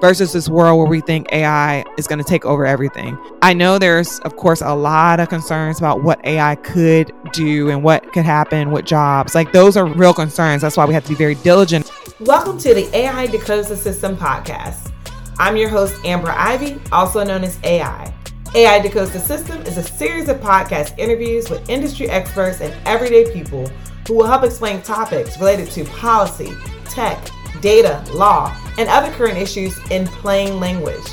versus this world where we think AI is going to take over everything. I know there's, of course, a lot of concerns about what AI could do and what could happen with jobs. Like, those are real concerns. That's why we have to be very diligent. Welcome to the AI Decodes the System podcast. I'm your host, Amber Ivey, also known as AI. AI Decodes the System is a series of podcast interviews with industry experts and everyday people who will help explain topics related to policy, tech, data, law, and other current issues in plain language.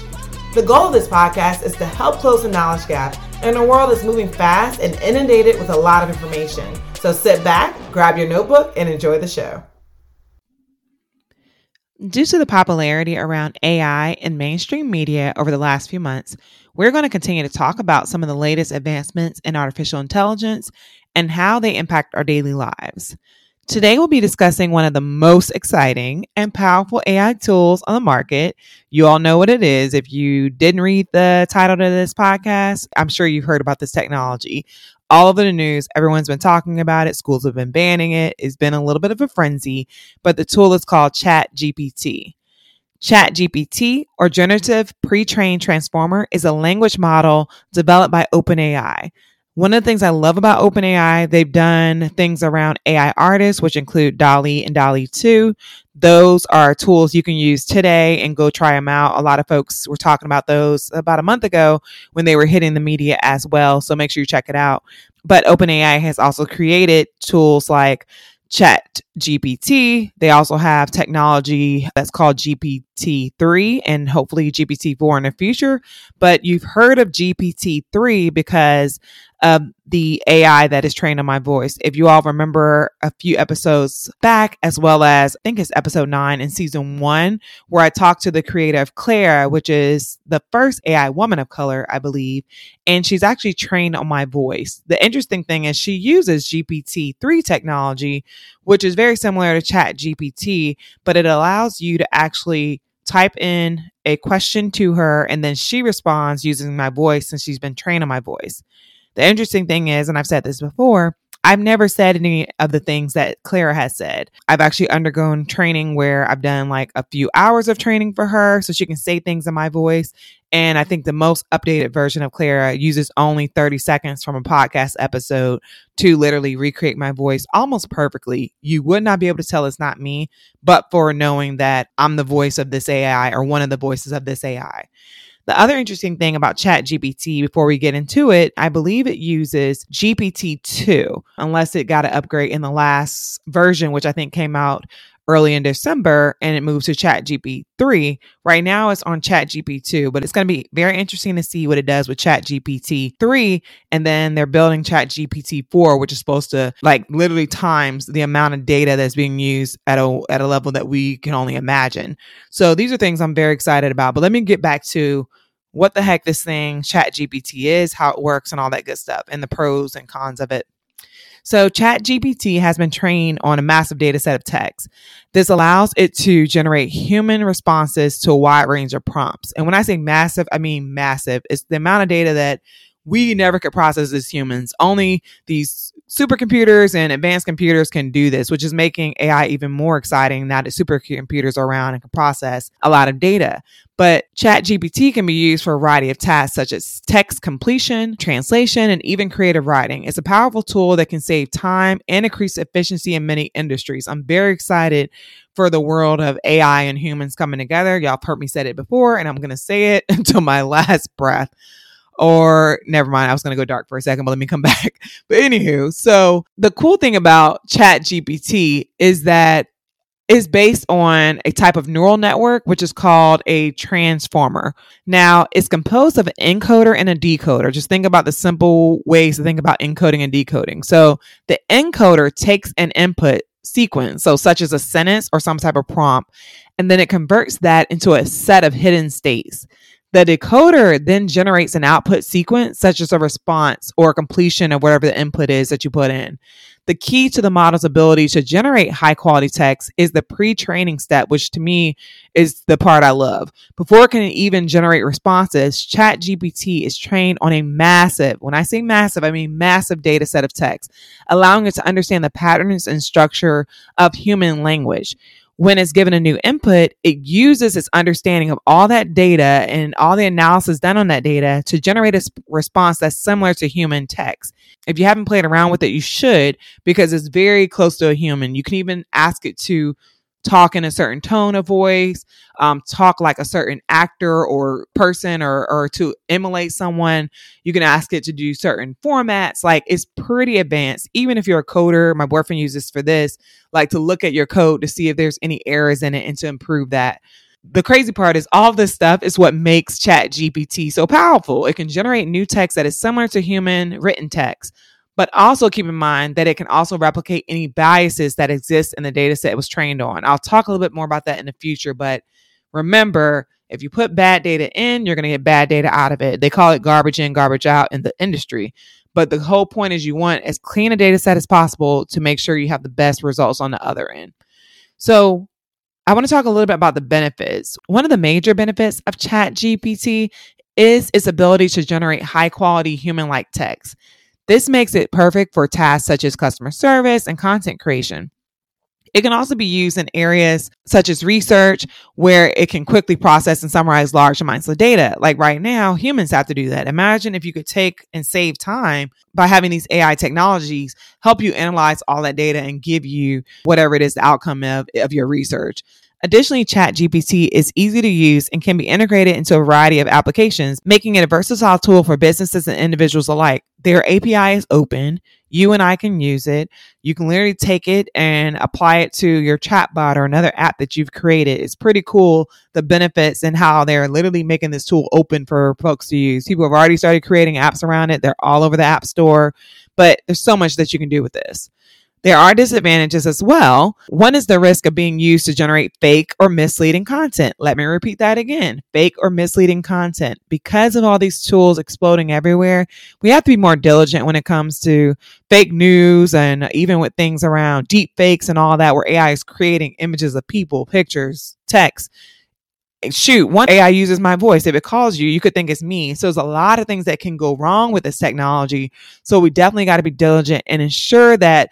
The goal of this podcast is to help close the knowledge gap in a world that's moving fast and inundated with a lot of information. So sit back, grab your notebook, and enjoy the show. Due to the popularity around AI in mainstream media over the last few months, we're going to continue to talk about some of the latest advancements in artificial intelligence and how they impact our daily lives. Today, we'll be discussing one of the most exciting and powerful AI tools on the market. You all know what it is. If you didn't read the title to this podcast, I'm sure you've heard about this technology. All over the news, everyone's been talking about it. Schools have been banning it. It's been a little bit of a frenzy, but the tool is called ChatGPT. ChatGPT, or Generative Pre trained Transformer, is a language model developed by OpenAI. One of the things I love about OpenAI, they've done things around AI artists, which include DALL-E and DALL-E 2. Those are tools you can use today and go try them out. A lot of folks were talking about those about a month ago when they were hitting the media as well. So make sure you check it out. But OpenAI has also created tools like Chat GPT. They also have technology that's called GPT 3 and hopefully GPT 4 in the future. But you've heard of GPT 3 because the AI that is trained on my voice. If you all remember a few episodes back, as well as I think it's episode nine in season one, where I talked to the creator of Clara, which is the first AI woman of color, I believe, and she's actually trained on my voice. The interesting thing is she uses GPT 3 technology, which is very similar to Chat GPT, but it allows you to actually type in a question to her and then she responds using my voice since she's been trained on my voice. The interesting thing is, and I've said this before, I've never said any of the things that Clara has said. I've actually undergone training where I've done like a few hours of training for her so she can say things in my voice. And I think the most updated version of Clara uses only 30 seconds from a podcast episode to literally recreate my voice almost perfectly. You would not be able to tell it's not me, but for knowing that I'm the voice of this AI or one of the voices of this AI. The other interesting thing about ChatGPT, before we get into it, I believe it uses GPT 2, unless it got an upgrade in the last version, which I think came out early in December and it moves to Chat GPT 3. Right now it's on Chat GPT 2, but it's going to be very interesting to see what it does with Chat GPT 3. And then they're building Chat GPT 4, which is supposed to like literally times the amount of data that's being used at a, at a level that we can only imagine. So these are things I'm very excited about. But let me get back to what the heck this thing, Chat GPT, is, how it works, and all that good stuff, and the pros and cons of it. So, ChatGPT has been trained on a massive data set of text. This allows it to generate human responses to a wide range of prompts. And when I say massive, I mean massive. It's the amount of data that we never could process as humans. Only these supercomputers and advanced computers can do this, which is making AI even more exciting now that supercomputers are around and can process a lot of data. But ChatGPT can be used for a variety of tasks such as text completion, translation, and even creative writing. It's a powerful tool that can save time and increase efficiency in many industries. I'm very excited for the world of AI and humans coming together. Y'all have heard me say it before, and I'm going to say it until my last breath or never mind, I was to go dark for a second, but let me come back. But anywho, so the cool thing about Chat GPT is that is based on a type of neural network, which is called a transformer. Now, it's composed of an encoder and a decoder. Just think about the simple ways to think about encoding and decoding. So, the encoder takes an input sequence, so such as a sentence or some type of prompt, and then it converts that into a set of hidden states. The decoder then generates an output sequence, such as a response or a completion of whatever the input is that you put in. The key to the model's ability to generate high quality text is the pre training step, which to me is the part I love. Before it can even generate responses, ChatGPT is trained on a massive, when I say massive, I mean massive data set of text, allowing it to understand the patterns and structure of human language. When it's given a new input, it uses its understanding of all that data and all the analysis done on that data to generate a response that's similar to human text. If you haven't played around with it, you should because it's very close to a human. You can even ask it to talk in a certain tone of voice, um, talk like a certain actor or person or, or to emulate someone. You can ask it to do certain formats. Like it's pretty advanced. Even if you're a coder, my boyfriend uses for this, like to look at your code to see if there's any errors in it and to improve that. The crazy part is all this stuff is what makes Chat GPT so powerful. It can generate new text that is similar to human written text but also keep in mind that it can also replicate any biases that exist in the data set it was trained on. I'll talk a little bit more about that in the future, but remember, if you put bad data in, you're going to get bad data out of it. They call it garbage in, garbage out in the industry. But the whole point is you want as clean a data set as possible to make sure you have the best results on the other end. So, I want to talk a little bit about the benefits. One of the major benefits of Chat GPT is its ability to generate high quality human like text. This makes it perfect for tasks such as customer service and content creation. It can also be used in areas such as research, where it can quickly process and summarize large amounts of data. Like right now, humans have to do that. Imagine if you could take and save time by having these AI technologies help you analyze all that data and give you whatever it is the outcome of, of your research. Additionally, ChatGPT is easy to use and can be integrated into a variety of applications, making it a versatile tool for businesses and individuals alike. Their API is open. You and I can use it. You can literally take it and apply it to your chatbot or another app that you've created. It's pretty cool the benefits and how they're literally making this tool open for folks to use. People have already started creating apps around it. They're all over the App Store, but there's so much that you can do with this. There are disadvantages as well. One is the risk of being used to generate fake or misleading content. Let me repeat that again fake or misleading content. Because of all these tools exploding everywhere, we have to be more diligent when it comes to fake news and even with things around deep fakes and all that, where AI is creating images of people, pictures, text shoot, one AI uses my voice. If it calls you, you could think it's me. So there's a lot of things that can go wrong with this technology. So we definitely got to be diligent and ensure that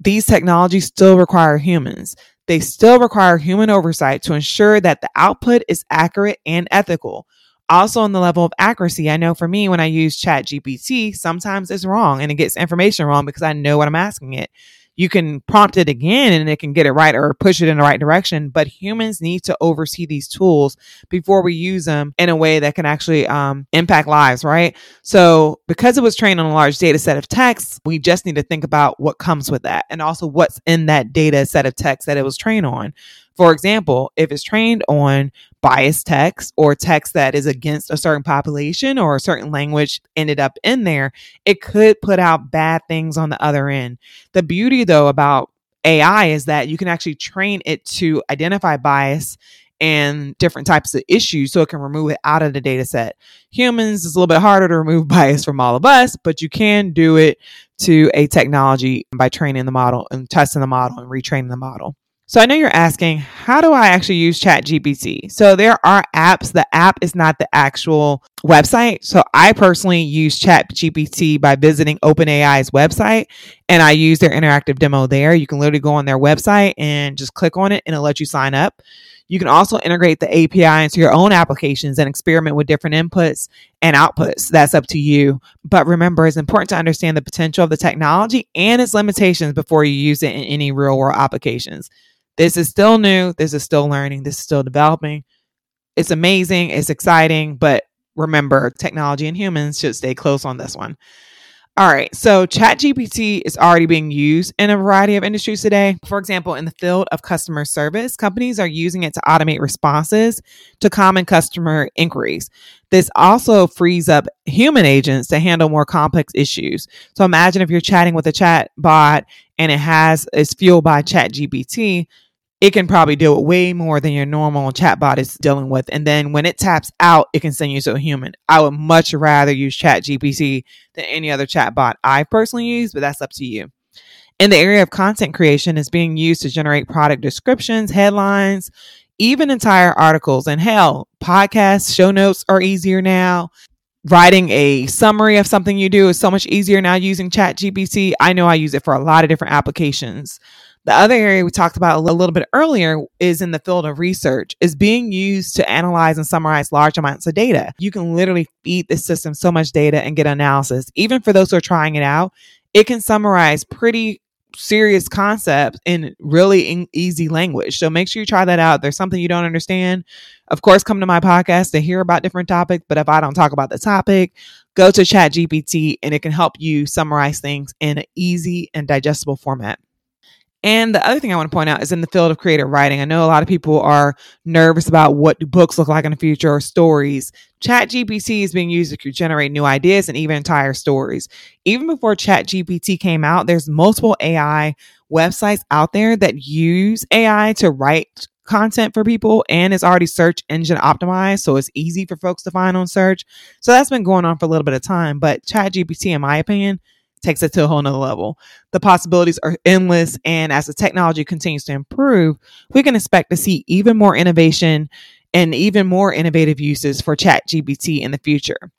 these technologies still require humans. They still require human oversight to ensure that the output is accurate and ethical. Also, on the level of accuracy, I know for me, when I use Chat GPT, sometimes it's wrong and it gets information wrong because I know what I'm asking it you can prompt it again and it can get it right or push it in the right direction. But humans need to oversee these tools before we use them in a way that can actually um, impact lives, right? So, because it was trained on a large data set of text, we just need to think about what comes with that and also what's in that data set of text that it was trained on. For example, if it's trained on biased text or text that is against a certain population or a certain language ended up in there, it could put out bad things on the other end. The beauty, though, about AI is that you can actually train it to identify bias and different types of issues so it can remove it out of the data set. Humans is a little bit harder to remove bias from all of us, but you can do it to a technology by training the model and testing the model and retraining the model. So I know you're asking, how do I actually use Chat GPT? So there are apps. The app is not the actual website. So I personally use Chat GPT by visiting OpenAI's website and I use their interactive demo there. You can literally go on their website and just click on it and it'll let you sign up. You can also integrate the API into your own applications and experiment with different inputs and outputs. That's up to you. But remember, it's important to understand the potential of the technology and its limitations before you use it in any real world applications. This is still new. This is still learning. This is still developing. It's amazing. It's exciting. But remember, technology and humans should stay close on this one. All right, so ChatGPT is already being used in a variety of industries today. For example, in the field of customer service, companies are using it to automate responses to common customer inquiries. This also frees up human agents to handle more complex issues. So imagine if you're chatting with a chat bot and it has is fueled by ChatGPT, it can probably deal with way more than your normal chatbot is dealing with. And then when it taps out, it can send you to a human. I would much rather use ChatGPT than any other chatbot I've personally use, but that's up to you. In the area of content creation, is being used to generate product descriptions, headlines, even entire articles. And hell, podcasts, show notes are easier now. Writing a summary of something you do is so much easier now using ChatGPT. I know I use it for a lot of different applications. The other area we talked about a little bit earlier is in the field of research, is being used to analyze and summarize large amounts of data. You can literally feed the system so much data and get analysis. Even for those who are trying it out, it can summarize pretty serious concepts in really in easy language. So make sure you try that out. There's something you don't understand. Of course, come to my podcast to hear about different topics. But if I don't talk about the topic, go to ChatGPT and it can help you summarize things in an easy and digestible format. And the other thing I want to point out is in the field of creative writing. I know a lot of people are nervous about what do books look like in the future or stories. ChatGPT is being used to generate new ideas and even entire stories. Even before ChatGPT came out, there's multiple AI websites out there that use AI to write content for people and it's already search engine optimized so it's easy for folks to find on search so that's been going on for a little bit of time but ChatGPT in my opinion takes it to a whole nother level. The possibilities are endless. And as the technology continues to improve, we can expect to see even more innovation and even more innovative uses for Chat GPT in the future.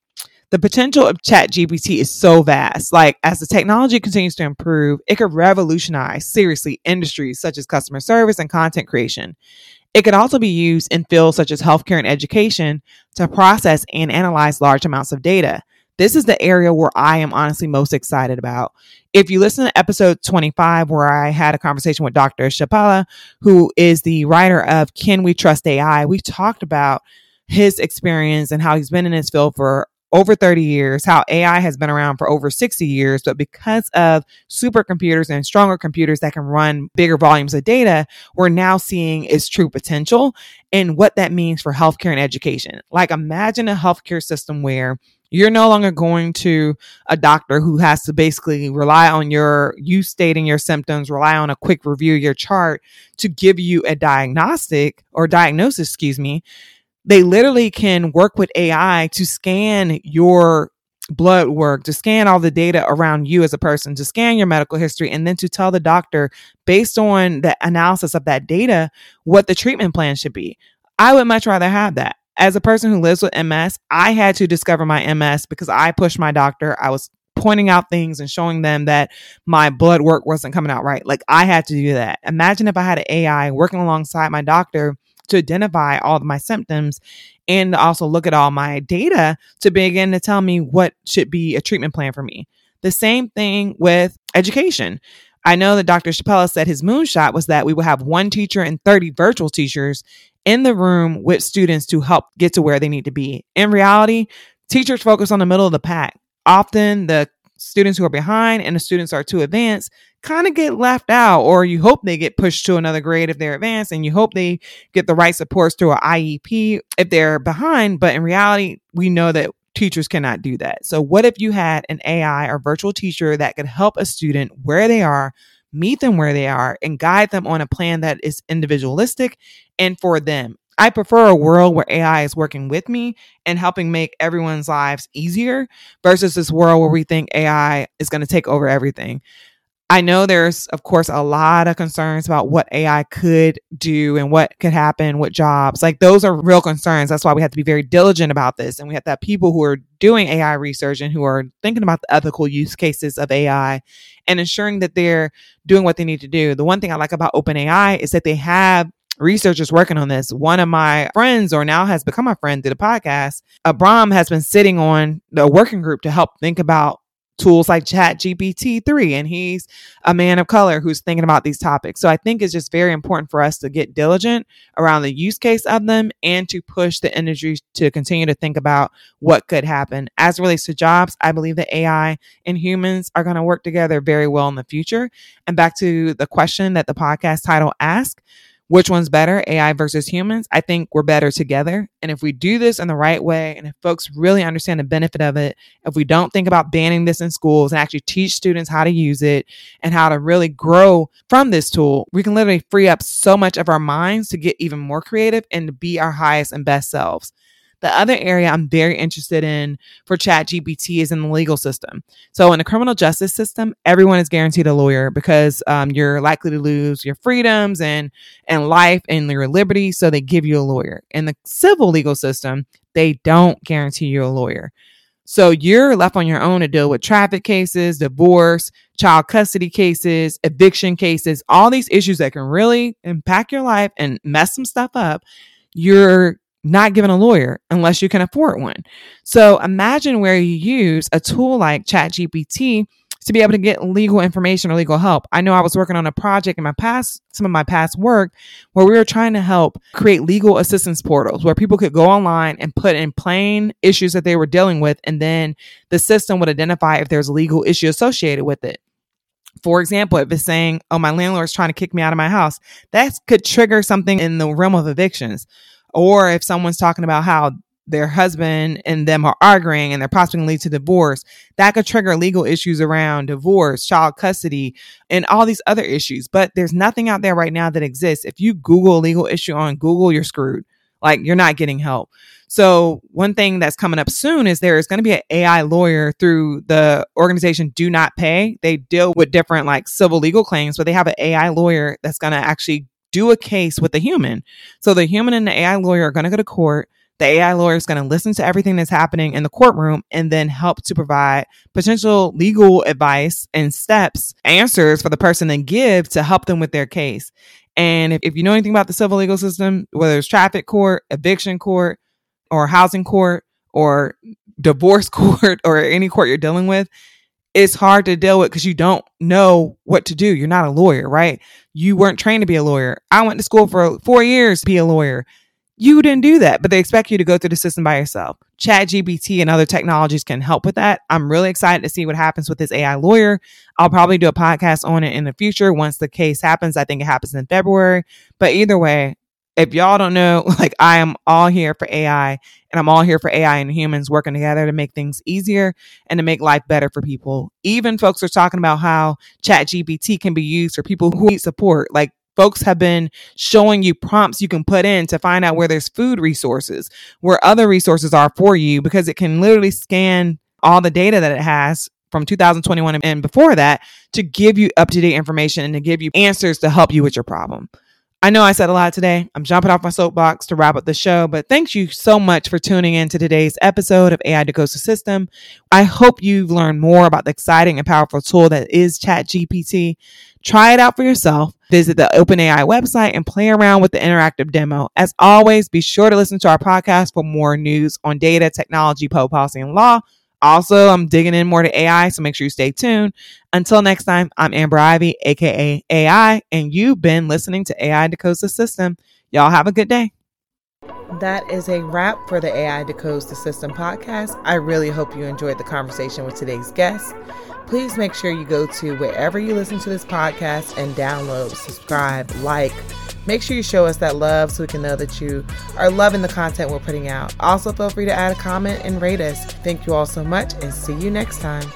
The potential of Chat GPT is so vast. Like, as the technology continues to improve, it could revolutionize, seriously, industries such as customer service and content creation. It could also be used in fields such as healthcare and education to process and analyze large amounts of data. This is the area where I am honestly most excited about. If you listen to episode 25, where I had a conversation with Dr. Chellappa, who is the writer of Can We Trust AI, we talked about his experience and how he's been in this field for over 30 years, how AI has been around for over 60 years, but because of supercomputers and stronger computers that can run bigger volumes of data, we're now seeing its true potential and what that means for healthcare and education. Like imagine a healthcare system where you're no longer going to a doctor who has to basically rely on your you stating your symptoms, rely on a quick review of your chart to give you a diagnostic or diagnosis, excuse me. They literally can work with AI to scan your blood work, to scan all the data around you as a person, to scan your medical history, and then to tell the doctor, based on the analysis of that data, what the treatment plan should be. I would much rather have that as a person who lives with MS, I had to discover my MS because I pushed my doctor. I was pointing out things and showing them that my blood work wasn't coming out right. Like I had to do that. Imagine if I had an AI working alongside my doctor to identify all of my symptoms and also look at all my data to begin to tell me what should be a treatment plan for me. The same thing with education. I know that Dr. Chellappa said his moonshot was that we would have one teacher and 30 virtual teachers in the room with students to help get to where they need to be. In reality, teachers focus on the middle of the pack. Often the students who are behind and the students are too advanced kind of get left out or you hope they get pushed to another grade if they're advanced and you hope they get the right supports through an IEP if they're behind but in reality we know that teachers cannot do that. So what if you had an AI or virtual teacher that could help a student where they are, meet them where they are and guide them on a plan that is individualistic and for them. I prefer a world where AI is working with me and helping make everyone's lives easier versus this world where we think AI is going to take over everything. I know there's, of course, a lot of concerns about what AI could do and what could happen with jobs. Like, those are real concerns. That's why we have to be very diligent about this. And we have to have people who are doing AI research and who are thinking about the ethical use cases of AI and ensuring that they're doing what they need to do. The one thing I like about OpenAI is that they have researchers working on this. One of my friends, or now has become a friend, did a podcast. Abram has been sitting on the working group to help think about tools like chat gpt-3 and he's a man of color who's thinking about these topics so i think it's just very important for us to get diligent around the use case of them and to push the industry to continue to think about what could happen as relates to jobs i believe that ai and humans are going to work together very well in the future and back to the question that the podcast title asked which one's better, AI versus humans? I think we're better together. And if we do this in the right way, and if folks really understand the benefit of it, if we don't think about banning this in schools and actually teach students how to use it and how to really grow from this tool, we can literally free up so much of our minds to get even more creative and to be our highest and best selves. The other area I'm very interested in for Chat GPT is in the legal system. So in the criminal justice system, everyone is guaranteed a lawyer because um, you're likely to lose your freedoms and and life and your liberty. So they give you a lawyer. In the civil legal system, they don't guarantee you a lawyer. So you're left on your own to deal with traffic cases, divorce, child custody cases, eviction cases, all these issues that can really impact your life and mess some stuff up. You're not given a lawyer unless you can afford one. So imagine where you use a tool like ChatGPT to be able to get legal information or legal help. I know I was working on a project in my past, some of my past work, where we were trying to help create legal assistance portals where people could go online and put in plain issues that they were dealing with, and then the system would identify if there's a legal issue associated with it. For example, if it's saying, oh, my landlord's trying to kick me out of my house, that could trigger something in the realm of evictions. Or if someone's talking about how their husband and them are arguing and they're possibly lead to divorce, that could trigger legal issues around divorce, child custody, and all these other issues. But there's nothing out there right now that exists. If you Google legal issue on Google, you're screwed. Like you're not getting help. So one thing that's coming up soon is there is going to be an AI lawyer through the organization Do Not Pay. They deal with different like civil legal claims, but they have an AI lawyer that's going to actually do a case with a human. So the human and the AI lawyer are going to go to court the AI lawyer is going to listen to everything that's happening in the courtroom and then help to provide potential legal advice and steps, answers for the person to give to help them with their case. And if, if you know anything about the civil legal system, whether it's traffic court, eviction court, or housing court, or divorce court, or any court you're dealing with, it's hard to deal with because you don't know what to do. You're not a lawyer, right? You weren't trained to be a lawyer. I went to school for four years to be a lawyer you didn't do that, but they expect you to go through the system by yourself. Chat GPT and other technologies can help with that. I'm really excited to see what happens with this AI lawyer. I'll probably do a podcast on it in the future once the case happens. I think it happens in February. But either way, if y'all don't know, like I am all here for AI and I'm all here for AI and humans working together to make things easier and to make life better for people. Even folks are talking about how chat GPT can be used for people who need support. Like folks have been showing you prompts you can put in to find out where there's food resources, where other resources are for you, because it can literally scan all the data that it has from 2021 and before that to give you up to date information and to give you answers to help you with your problem. I know I said a lot today. I'm jumping off my soapbox to wrap up the show, but thank you so much for tuning in to today's episode of AI Decodes the System. I hope you've learned more about the exciting and powerful tool that is ChatGPT. Try it out for yourself. Visit the OpenAI website and play around with the interactive demo. As always, be sure to listen to our podcast for more news on data, technology, public policy, and law. Also, I'm digging in more to AI, so make sure you stay tuned. Until next time, I'm Amber Ivey, aka AI, and you've been listening to AI Decodes the System. Y'all have a good day. That is a wrap for the AI Decodes the System podcast. I really hope you enjoyed the conversation with today's guest. Please make sure you go to wherever you listen to this podcast and download, subscribe, like, Make sure you show us that love so we can know that you are loving the content we're putting out. Also, feel free to add a comment and rate us. Thank you all so much and see you next time.